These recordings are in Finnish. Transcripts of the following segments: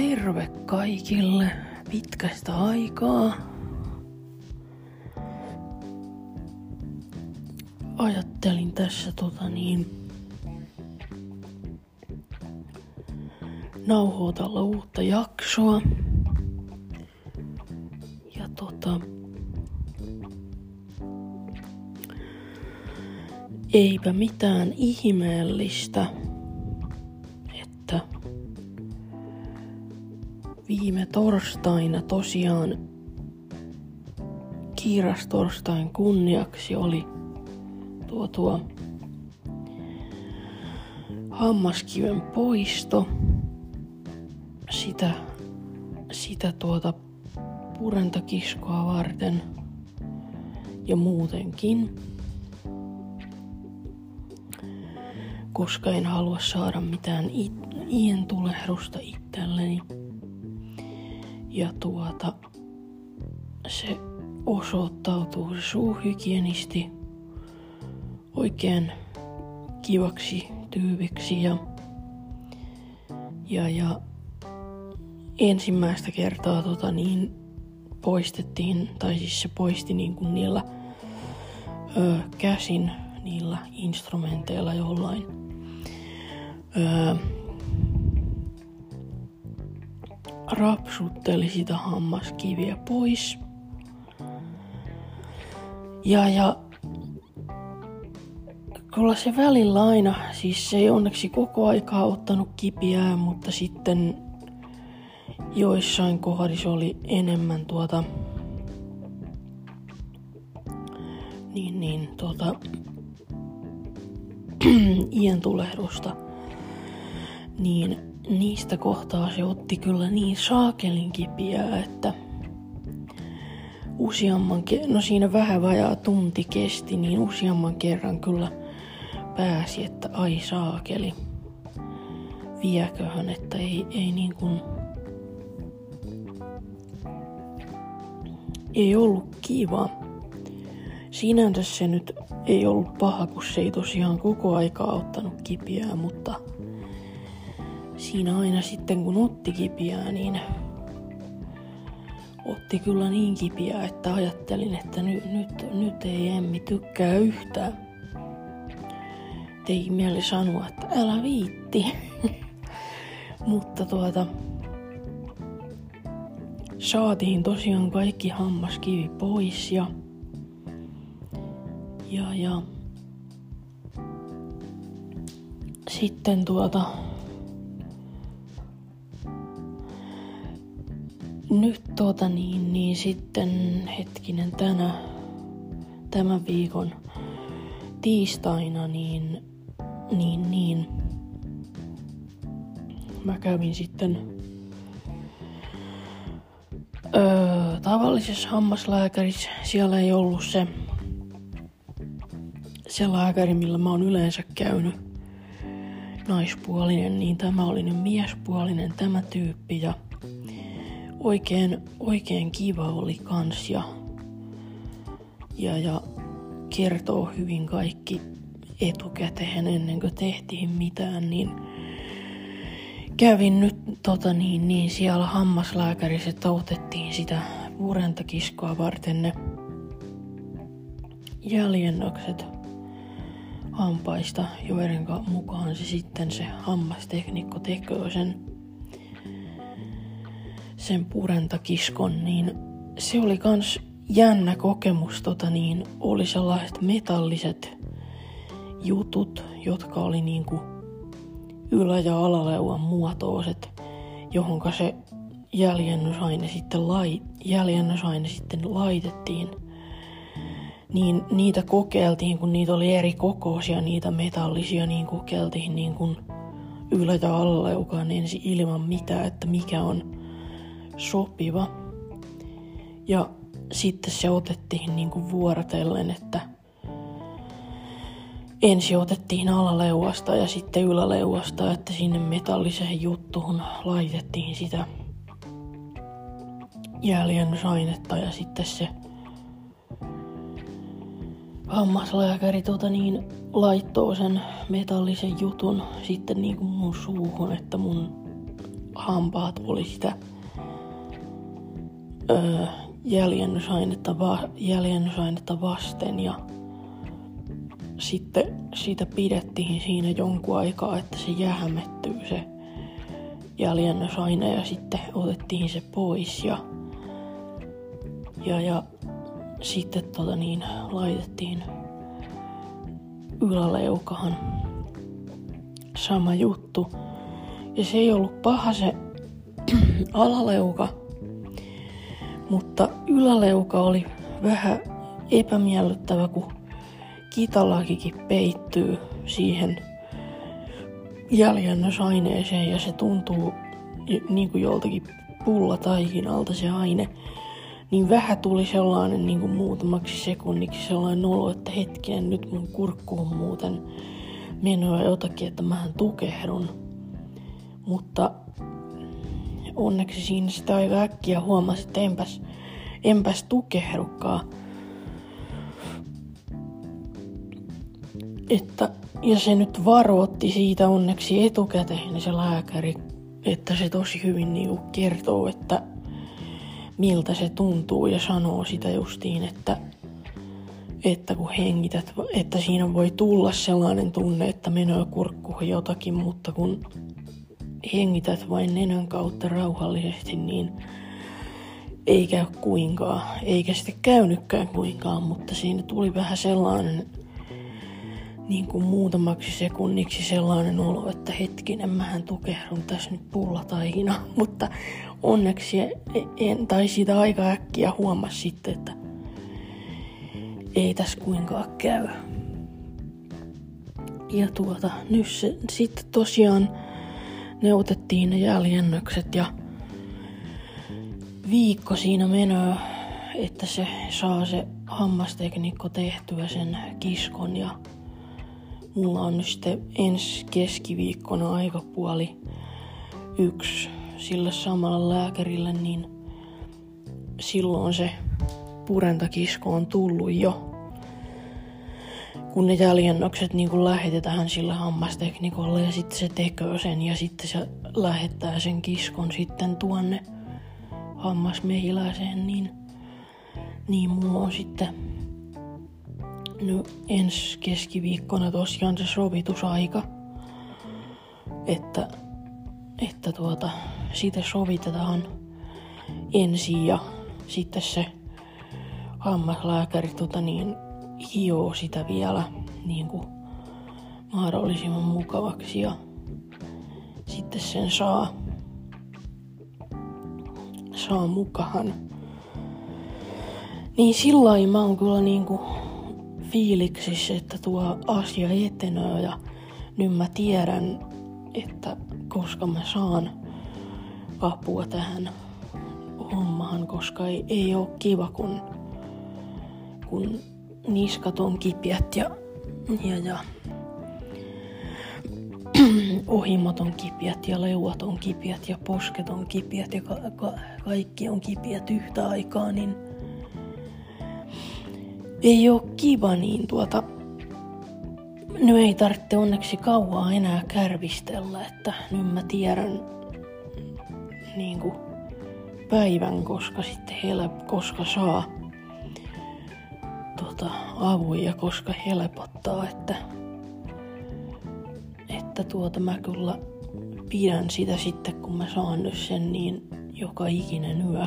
terve kaikille pitkästä aikaa. Ajattelin tässä tota niin nauhoitella uutta jaksoa. Ja tota eipä mitään ihmeellistä, viime torstaina tosiaan kiirastorstain kunniaksi oli tuo tuo hammaskiven poisto. Sitä, sitä tuota purentakiskoa varten ja muutenkin. Koska en halua saada mitään ien tulehdusta itselleni. Ja tuota, se osoittautuu se suuhygienisti oikein kivaksi tyypiksi ja, ja, ja ensimmäistä kertaa tota niin poistettiin, tai siis se poisti niin kuin niillä ö, käsin, niillä instrumenteilla jollain. Ö, rapsutteli sitä hammaskiviä pois. Ja, ja kyllä se välillä aina, siis se ei onneksi koko aikaa ottanut kipiää, mutta sitten joissain kohdissa oli enemmän tuota, niin, niin, tuota, iän tulehdusta, niin niistä kohtaa se otti kyllä niin saakelin kipiää, että useamman, no siinä vähän vajaa tunti kesti, niin useamman kerran kyllä pääsi, että ai saakeli, vieköhän, että ei, ei niin kuin, ei ollut kiva. Sinänsä se nyt ei ollut paha, kun se ei tosiaan koko aikaa ottanut kipiää, mutta siinä aina sitten kun otti kipiää, niin otti kyllä niin kipiää, että ajattelin, että nyt, nyt, nyt ei Emmi tykkää yhtään. Teki mieli sanoa, että älä viitti. mutta tuota, saatiin tosiaan kaikki hammaskivi pois ja, ja, ja sitten tuota, nyt tuota niin, niin sitten hetkinen tänä, tämän viikon tiistaina niin, niin, niin mä kävin sitten öö, tavallisessa hammaslääkärissä. Siellä ei ollut se, se lääkäri, millä mä oon yleensä käynyt naispuolinen, niin tämä oli nyt miespuolinen tämä tyyppi ja oikein, oikein kiva oli kans ja, ja, ja kertoo hyvin kaikki etukäteen ennen kuin tehtiin mitään, niin kävin nyt tota niin, niin siellä hammaslääkärissä, että otettiin sitä purentakiskoa varten ne jäljennökset hampaista, joiden mukaan se sitten se hammasteknikko tekee sen, sen purentakiskon, niin se oli kans jännä kokemus, tota niin, oli sellaiset metalliset jutut, jotka oli niinku ylä- ja alaleuan muotoiset, johonka se jäljennysaine sitten, lai, jäljennysaine sitten laitettiin. Niin niitä kokeiltiin, kun niitä oli eri kokoisia, niitä metallisia, niin kokeiltiin niin kuin ylä- ja alaleukaan ensin ilman mitään, että mikä on sopiva. Ja sitten se otettiin niin kuin vuorotellen, että ensin otettiin alaleuasta ja sitten yläleuasta, että sinne metalliseen juttuun laitettiin sitä jäljennysainetta ja sitten se hammaslääkäri tuota niin laittoo sen metallisen jutun sitten niin kuin mun suuhun, että mun hampaat oli sitä öö, jäljennysainetta, va, jäljennysainetta vasten ja sitten siitä pidettiin siinä jonkun aikaa, että se jähmettyy se jäljennysaine ja sitten otettiin se pois ja, ja, ja sitten tota niin, laitettiin yläleukahan sama juttu. Ja se ei ollut paha se alaleuka, mutta yläleuka oli vähän epämiellyttävä, kun kitalakikin peittyy siihen jäljennösaineeseen ja se tuntuu niin kuin joltakin pullataikinalta se aine. Niin vähän tuli sellainen niin kuin muutamaksi sekunniksi sellainen olo, että hetkinen nyt mun kurkku on muuten menoa jotakin, että mähän tukehdun. Mutta onneksi siinä sitä aika äkkiä huomasi, että enpäs, enpäs tukehdukaan. Että, ja se nyt varoitti siitä onneksi etukäteen se lääkäri, että se tosi hyvin niinku kertoo, että miltä se tuntuu ja sanoo sitä justiin, että, että kun hengität, että siinä voi tulla sellainen tunne, että menee kurkkuun jotakin, mutta kun hengität vain nenän kautta rauhallisesti, niin ei käy kuinkaan. Eikä sitten käynytkään kuinkaan, mutta siinä tuli vähän sellainen niin kuin muutamaksi sekunniksi sellainen olo, että hetkinen, mähän tukehdun tässä nyt pullataihina, mutta onneksi en, tai siitä aika äkkiä huomasi sitten, että ei tässä kuinkaan käy. Ja tuota, nyt se, sitten tosiaan ne otettiin ne jäljennökset ja viikko siinä menee, että se saa se hammastekniikko tehtyä sen kiskon ja mulla on nyt sitten ensi keskiviikkona aikapuoli yksi sille samalle lääkärille, niin silloin se purentakisko on tullut jo. Kun ne jäljennökset niin lähetetään sille hammasteknikolle ja sitten se tekee sen ja sitten se lähettää sen kiskon sitten tuonne hammasmehiläiseen, niin, niin mulla on sitten No ensi keskiviikkona tosiaan se sovitusaika, että, että tuota, siitä sovitetaan ensin ja sitten se hammaslääkäri tota niin, hioo sitä vielä niin kuin mahdollisimman mukavaksi ja sitten sen saa, saa mukaan. Niin sillä mä oon kyllä niinku fiiliksissä, että tuo asia etenee ja nyt mä tiedän, että koska mä saan apua tähän hommaan, koska ei, ei ole kiva, kun, kun niskat on kipiät ja, ja, ja ohimot on kipiät ja leuat on kipiät ja posket on kipiät ja ka- ka- kaikki on kipiät yhtä aikaa, niin – ei oo kiva, niin tuota... Nyt ei tarvitse onneksi kauaa enää kärvistellä, että nyt mä tiedän niinku päivän, koska sitten help, koska saa tota, avun ja koska helpottaa, että, että tuota mä kyllä pidän sitä sitten, kun mä saan nyt sen niin joka ikinen yö.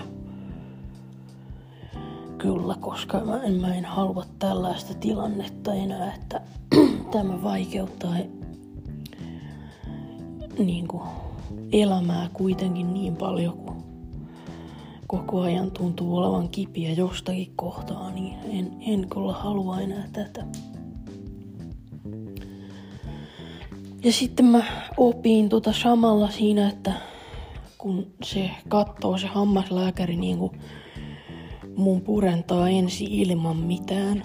Kyllä, koska mä en, mä en halua tällaista tilannetta enää, että tämä vaikeuttaa niin kuin, elämää kuitenkin niin paljon, koko ajan tuntuu olevan kipiä jostakin kohtaa, niin en, en kyllä halua enää tätä. Ja sitten mä opin tota samalla siinä, että kun se katsoo se hammaslääkäri niin kuin mun purentaa ensi ilman mitään,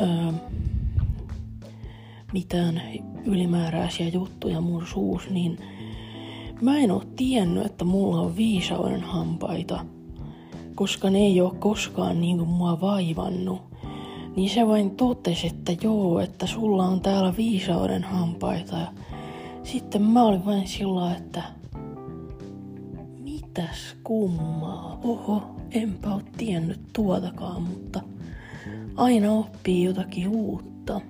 öö, mitään ylimääräisiä juttuja mun suus, niin mä en oo tiennyt, että mulla on viisauden hampaita, koska ne ei oo koskaan niinku mua vaivannut. Niin se vain totesi, että joo, että sulla on täällä viisauden hampaita. Ja sitten mä olin vain sillä että mitäs kummaa. Oho, enpä oo tiennyt tuotakaan, mutta aina oppii jotakin uutta.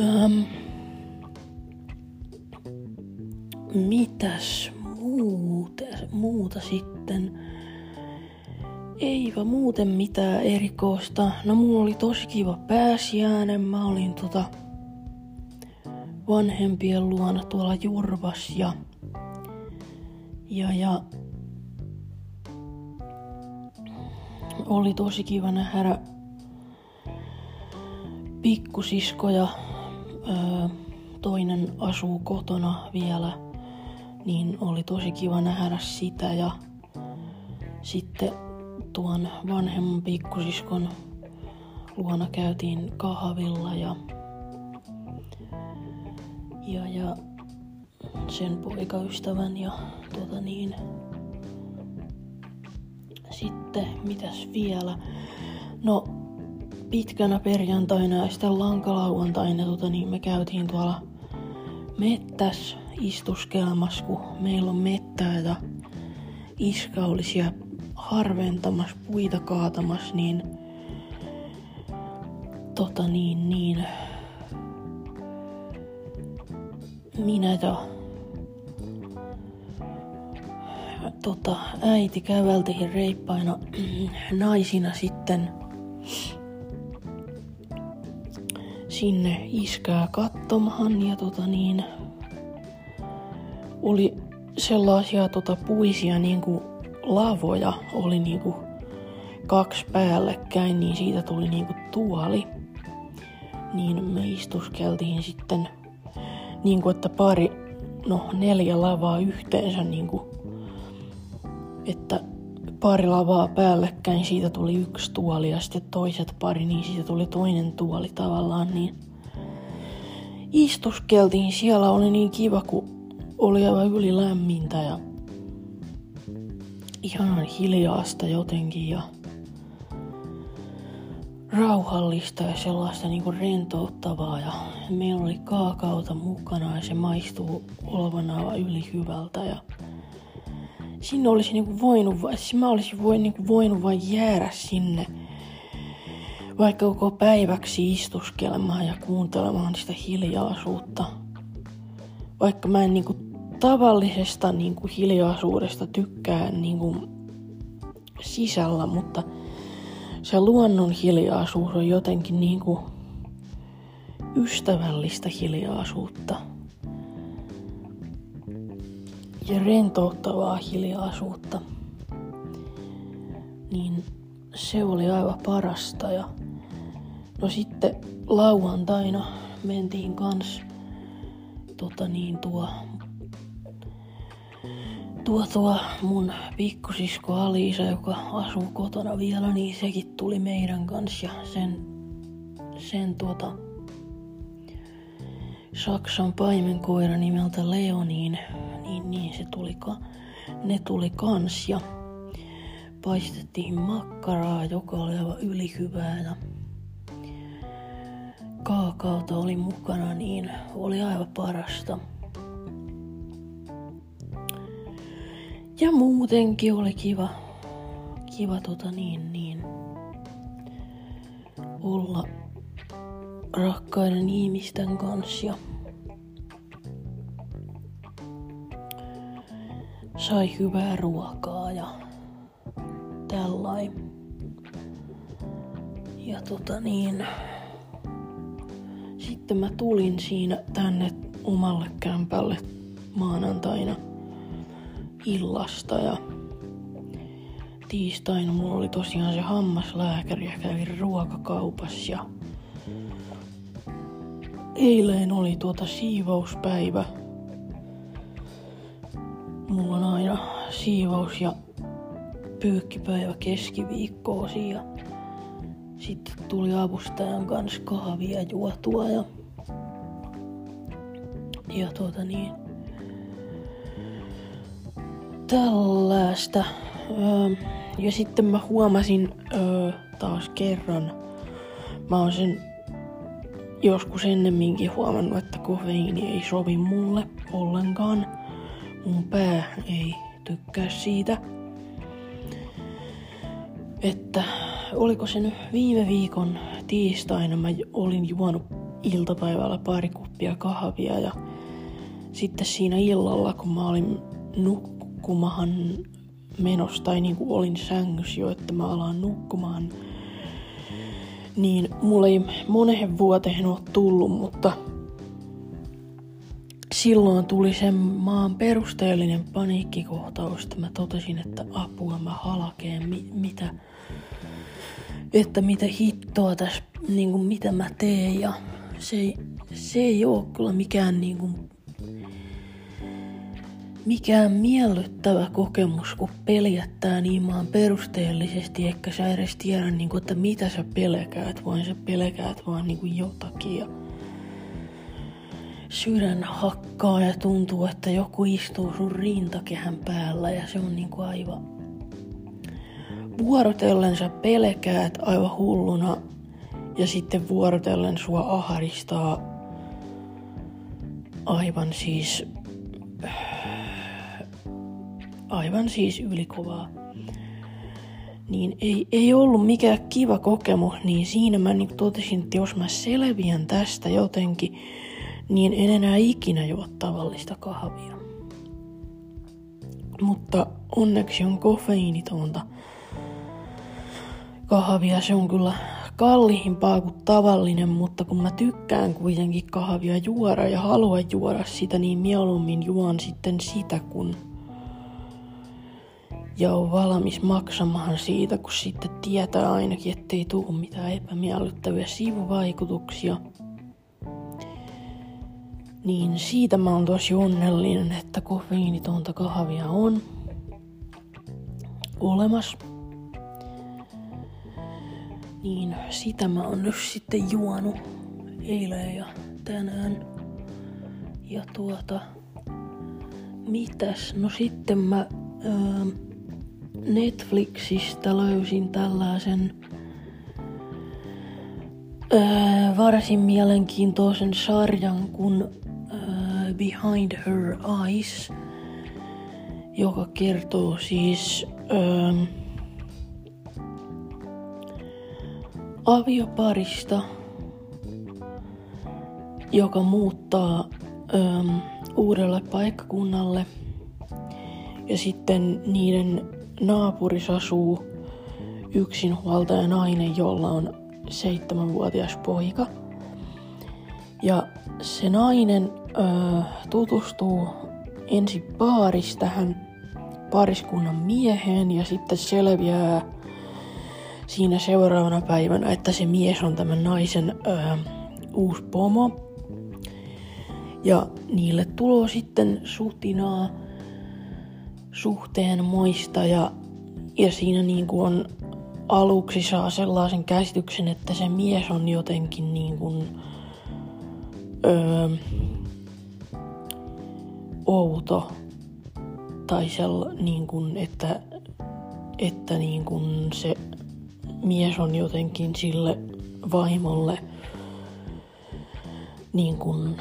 Öm, mitäs muuta, muuta sitten? Eipä muuten mitään erikoista. No mulla oli tosi kiva pääsiäinen. Mä olin tota vanhempien luona tuolla Jurvas ja, ja, ja oli tosi kiva nähdä pikkusiskoja. Öö, toinen asuu kotona vielä, niin oli tosi kiva nähdä sitä ja sitten tuon vanhemman pikkusiskon luona käytiin kahvilla ja, ja, ja sen poikaystävän ja tuota niin. Sitten mitäs vielä? No pitkänä perjantaina ja sitten lankalauantaina tota, niin me käytiin tuolla mettäs istuskelmas, kun meillä on mettää ja iska oli siellä harventamassa, puita kaatamassa, niin tota niin, niin minä ja tota, äiti käveltiin reippaina naisina sitten sinne iskää kattomahan ja tota niin oli sellaisia tota puisia niinku lavoja oli niinku kaksi päällekkäin, niin siitä tuli niinku tuoli. Niin me istuskeltiin sitten niinku, että pari, no neljä lavaa yhteensä niinku, että pari lavaa päällekkäin, siitä tuli yksi tuoli ja sitten toiset pari, niin siitä tuli toinen tuoli tavallaan, niin istuskeltiin. Siellä oli niin kiva, kun oli aivan yli lämmintä ja ihan hiljaasta jotenkin ja rauhallista ja sellaista niinku rentouttavaa ja meillä oli kaakauta mukana ja se maistuu olevan aivan yli hyvältä ja sinne olisi niinku voinut, siis mä olisin voi, niinku voinut vain jäädä sinne vaikka koko päiväksi istuskelemaan ja kuuntelemaan sitä hiljaisuutta. Vaikka mä en niinku tavallisesta niin kuin hiljaisuudesta tykkään niin kuin sisällä, mutta se luonnon hiljaisuus on jotenkin niin kuin ystävällistä hiljaisuutta ja rentouttavaa hiljaisuutta. Niin se oli aivan parasta ja no sitten lauantaina mentiin kans tota niin tuo tuo, tuo mun pikkusisko Aliisa, joka asuu kotona vielä, niin sekin tuli meidän kanssa ja sen, sen tuota Saksan paimenkoira nimeltä Leoniin, niin, niin se tuli, ne tuli kans ja paistettiin makkaraa, joka oli aivan ylihyvää ja kaakaota oli mukana, niin oli aivan parasta. Ja muutenkin oli kiva, kiva tota niin, niin, olla rakkaiden ihmisten kanssa ja sai hyvää ruokaa ja tällain. Ja tota niin, sitten mä tulin siinä tänne omalle kämpälle maanantaina – illasta ja tiistaina mulla oli tosiaan se hammaslääkäri ja kävin ruokakaupassa ja eilen oli tuota siivouspäivä. Mulla on aina siivous ja pyykkipäivä keskiviikkoosi ja sitten tuli avustajan kanssa kahvia juotua ja, ja tuota niin, tällaista. Öö, ja sitten mä huomasin öö, taas kerran, mä oon sen joskus ennemminkin huomannut, että kofeiini ei sovi mulle ollenkaan. mun pää ei tykkää siitä. Että oliko se nyt viime viikon tiistaina mä olin juonut iltapäivällä pari kuppia kahvia ja sitten siinä illalla, kun mä olin nukkumahan menossa tai niin kuin olin sängyssä jo, että mä alan nukkumaan, niin mulla ei moneen vuoteen ole tullut, mutta silloin tuli sen maan perusteellinen paniikkikohtaus, että mä totesin, että apua mä halkeen, mi- mitä, että mitä hittoa tässä, niin kuin mitä mä teen ja se ei, se ei ole kyllä mikään niin kuin, mikään miellyttävä kokemus, kun peljättää niin maan perusteellisesti, eikä sä edes tiedä, niin kuin, että mitä sä pelkäät, vaan sä pelkäät vaan niin kuin jotakin. Ja sydän hakkaa ja tuntuu, että joku istuu sun rintakehän päällä ja se on niin kuin aivan... Vuorotellen sä pelkäät aivan hulluna ja sitten vuorotellen sua ahdistaa aivan siis... Aivan siis ylikovaa. Niin ei, ei ollut mikään kiva kokemus, niin siinä mä niin totesin, että jos mä selviän tästä jotenkin, niin en enää ikinä juo tavallista kahvia. Mutta onneksi on kofeiinitonta kahvia. Se on kyllä kalliimpaa kuin tavallinen, mutta kun mä tykkään kuitenkin kahvia juoda ja haluan juoda sitä, niin mieluummin juon sitten sitä, kun ja on valmis maksamaan siitä, kun sitten tietää ainakin, ettei tule mitään epämiellyttäviä sivuvaikutuksia. Niin siitä mä oon tosi onnellinen, että kofeiinitonta kahvia on olemassa. Niin sitä mä oon nyt sitten juonut eilen ja tänään. Ja tuota, mitäs? No sitten mä öö, Netflixistä löysin tällaisen öö, varsin mielenkiintoisen sarjan kuin öö, Behind Her Eyes, joka kertoo siis öö, avioparista, joka muuttaa öö, uudelle paikkakunnalle ja sitten niiden naapurissa asuu yksinhuoltaja nainen, jolla on seitsemänvuotias poika. Ja se nainen öö, tutustuu ensin paaris tähän pariskunnan mieheen ja sitten selviää siinä seuraavana päivänä, että se mies on tämän naisen öö, uusi pomo. Ja niille tulo sitten sutinaa suhteen moista ja, ja siinä niin kuin on aluksi saa sellaisen käsityksen, että se mies on jotenkin niin kuin, öö, outo tai sell, niin kuin, että, että niin kuin se mies on jotenkin sille vaimolle niin kuin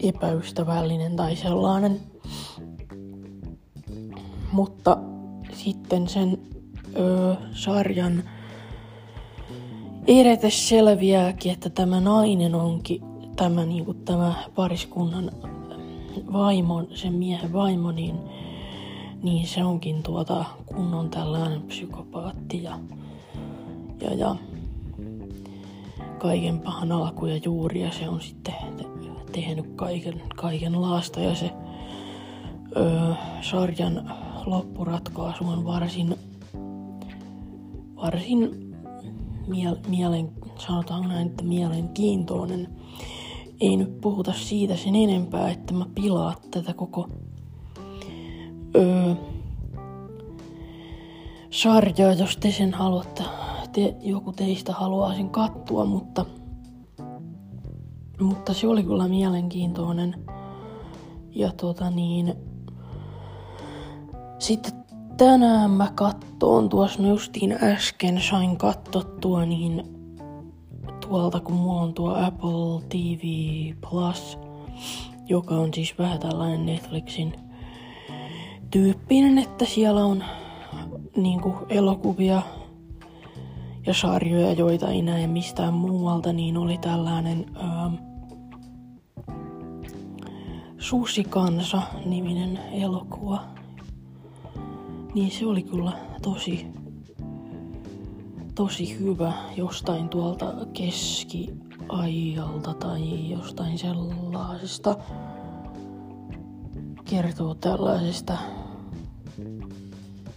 epäystävällinen tai sellainen. Mutta sitten sen ö, sarjan edetes selviääkin, että tämä nainen onkin tämä, niin kuin tämä pariskunnan vaimo, sen miehen vaimo, niin, niin se onkin tuota kunnon tällainen psykopaatti ja, ja, ja kaiken pahan alku ja juuri ja se on sitten tehnyt kaiken, kaiken laasta ja se ö, sarjan loppuratkaisu on varsin, varsin miel, mielen, sanotaan näin, että mielenkiintoinen. Ei nyt puhuta siitä sen enempää, että mä pilaa tätä koko öö, sarjaa, jos te sen haluatte, te, joku teistä haluaa sen kattua, mutta, mutta se oli kyllä mielenkiintoinen. Ja tota niin, sitten tänään mä kattoon tuossa justiin äsken sain kattottua niin tuolta kun mulla on tuo Apple TV Plus joka on siis vähän tällainen Netflixin tyyppinen, että siellä on niinku elokuvia ja sarjoja, joita ei näe mistään muualta, niin oli tällainen ää, Susikansa-niminen elokuva. Niin se oli kyllä tosi, tosi hyvä jostain tuolta keskiajalta tai jostain sellaisesta. Kertoo tällaisesta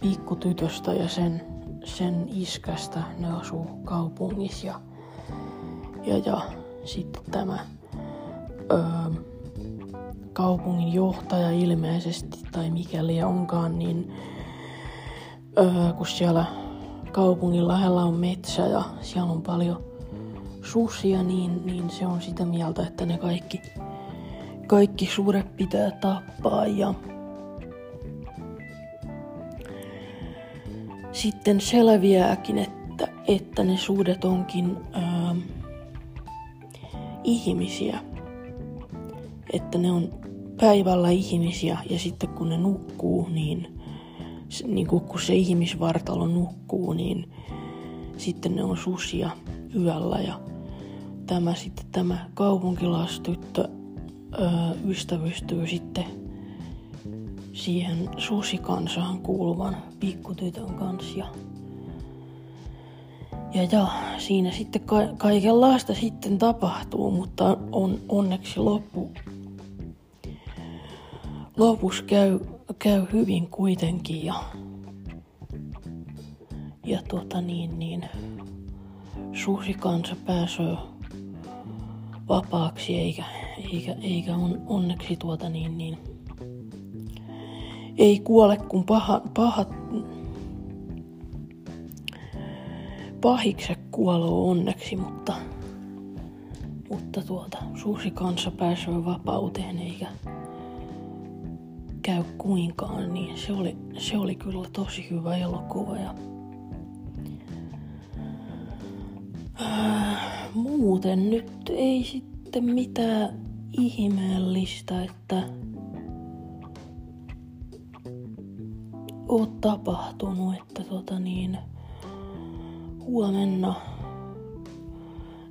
pikkutytöstä ja sen, sen iskästä. Ne asuu kaupungissa ja, ja, ja sitten tämä öö, kaupungin johtaja ilmeisesti tai mikäli onkaan, niin öö, kun siellä kaupungin lähellä on metsä ja siellä on paljon susia, niin, niin se on sitä mieltä, että ne kaikki, kaikki suuret pitää tappaa ja sitten selviääkin, että, että ne suudet onkin ää, ihmisiä. Että ne on päivällä ihmisiä ja sitten kun ne nukkuu, niin, niin kun se ihmisvartalo nukkuu, niin sitten ne on susia yöllä ja tämä sitten tämä kaupunkilastyttö öö, ystävystyy sitten siihen susikansaan kuuluvan pikkutytön kanssa. Ja, ja, ja siinä sitten ka- kaikenlaista sitten tapahtuu, mutta on onneksi loppu, lopussa käy, käy hyvin kuitenkin ja, ja tuota niin, niin susikansa pääsee vapaaksi eikä, eikä, eikä on, onneksi tuota niin, niin ei kuole kun paha, pahat, pahikset kuoloo onneksi, mutta, mutta tuota, susi kanssa pääsee vapauteen eikä käy kuinkaan, niin se oli, se oli kyllä tosi hyvä elokuva. Ja, äh, muuten nyt ei sitten mitään ihmeellistä, että ole tapahtunut, että tota niin, huomenna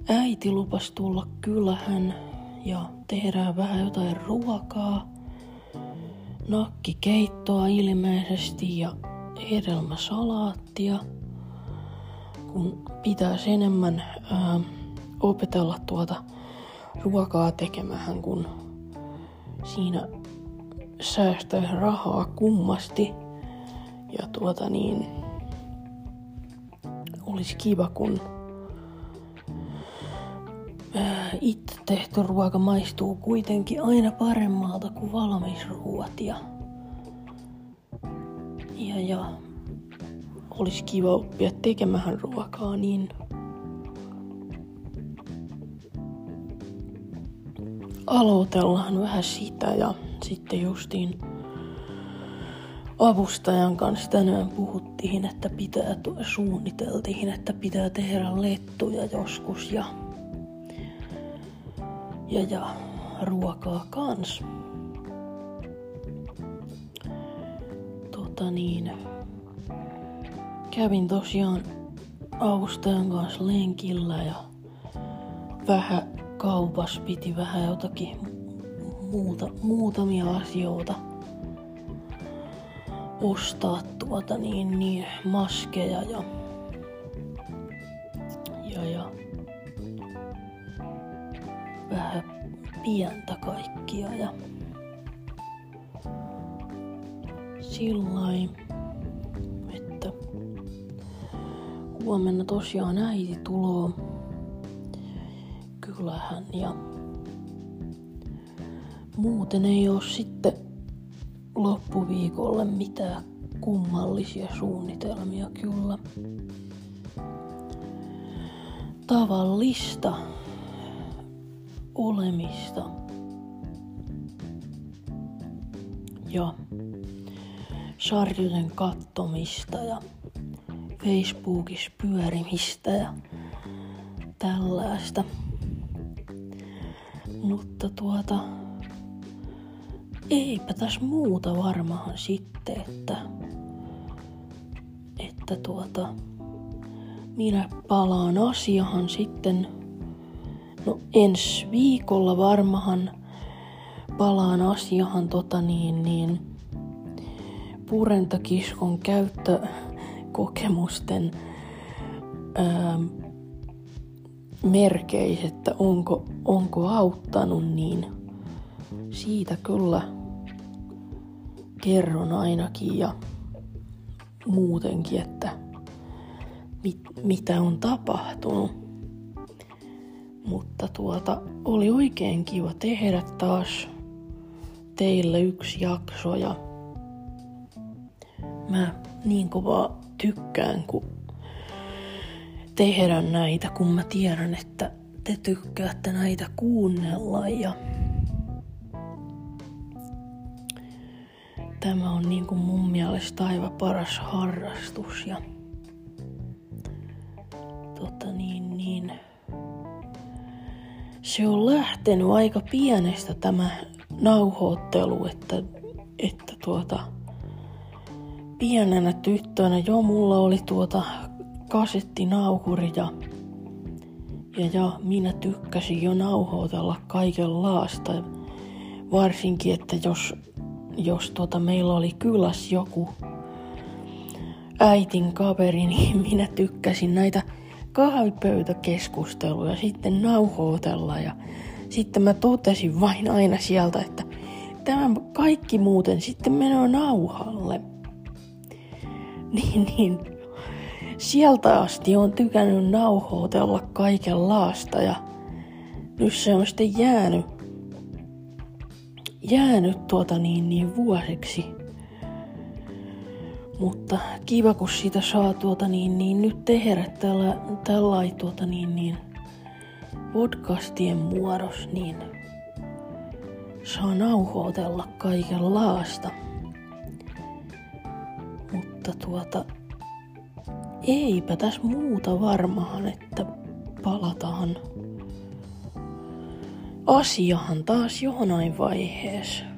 äiti lupas tulla kylähän ja tehdään vähän jotain ruokaa. Nakkikeittoa ilmeisesti ja hedelmäsalaattia. Kun pitäisi enemmän ää, opetella tuota ruokaa tekemään, kun siinä säästää rahaa kummasti. Ja tuota niin, olisi kiva, kun itse tehty ruoka maistuu kuitenkin aina paremmalta kuin valmisruuat. Ja, ja, ja olisi kiva oppia tekemään ruokaa, niin aloitellaan vähän sitä ja sitten justiin avustajan kanssa tänään puhuttiin, että pitää, suunniteltiin, että pitää tehdä lettuja joskus ja, ja, ja ruokaa kans. Tota niin, kävin tosiaan avustajan kanssa lenkillä ja vähän kaupas piti vähän jotakin muuta, muutamia asioita – ostaa tuota niin, niin maskeja ja, ja, ja vähän pientä kaikkia ja sillai, että huomenna tosiaan äiti tuloo kylähän ja muuten ei oo sitten loppuviikolle mitään kummallisia suunnitelmia kyllä. Tavallista olemista. Ja sarjojen kattomista ja Facebookissa pyörimistä ja tällaista. Mutta tuota, eipä tässä muuta varmaan sitten, että, että tuota, minä palaan asiahan sitten, no ensi viikolla varmahan palaan asiahan tota niin, niin purentakiskon käyttökokemusten ää, merkeissä, että onko, onko auttanut, niin siitä kyllä kerron ainakin ja muutenkin, että mit, mitä on tapahtunut. Mutta tuota, oli oikein kiva tehdä taas teille yksi jakso ja mä niin kovaa tykkään, kun tehdä näitä, kun mä tiedän, että te tykkäätte näitä kuunnella ja tämä on niin kuin mun mielestä aivan paras harrastus ja se on lähtenyt aika pienestä tämä nauhoittelu, että, että tuota, pienenä tyttönä jo mulla oli tuota kasettinauhuri ja, ja, ja minä tykkäsin jo nauhoitella kaikenlaasta. Varsinkin, että jos, jos tuota meillä oli kylässä joku äitin kaveri, niin minä tykkäsin näitä kahvipöytäkeskusteluja sitten nauhoitella ja sitten mä totesin vain aina sieltä, että tämä kaikki muuten sitten menee nauhalle. Niin, niin. Sieltä asti on tykännyt nauhoitella kaikenlaasta ja nyt se on sitten jäänyt, jäänyt tuota niin, niin vuosiksi. Mutta kiva, kun sitä saa tuota niin, niin nyt tehdä tällä, tällä tuota niin, niin podcastien muodossa, niin saa nauhoitella kaikenlaasta. Mutta tuota, eipä tässä muuta varmaan, että palataan asiahan taas jonain vaiheessa.